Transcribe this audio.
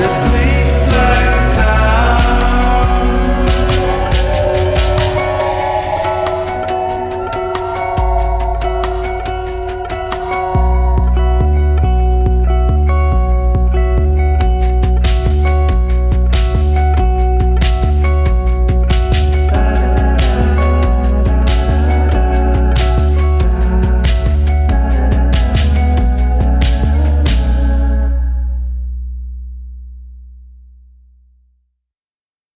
this, please.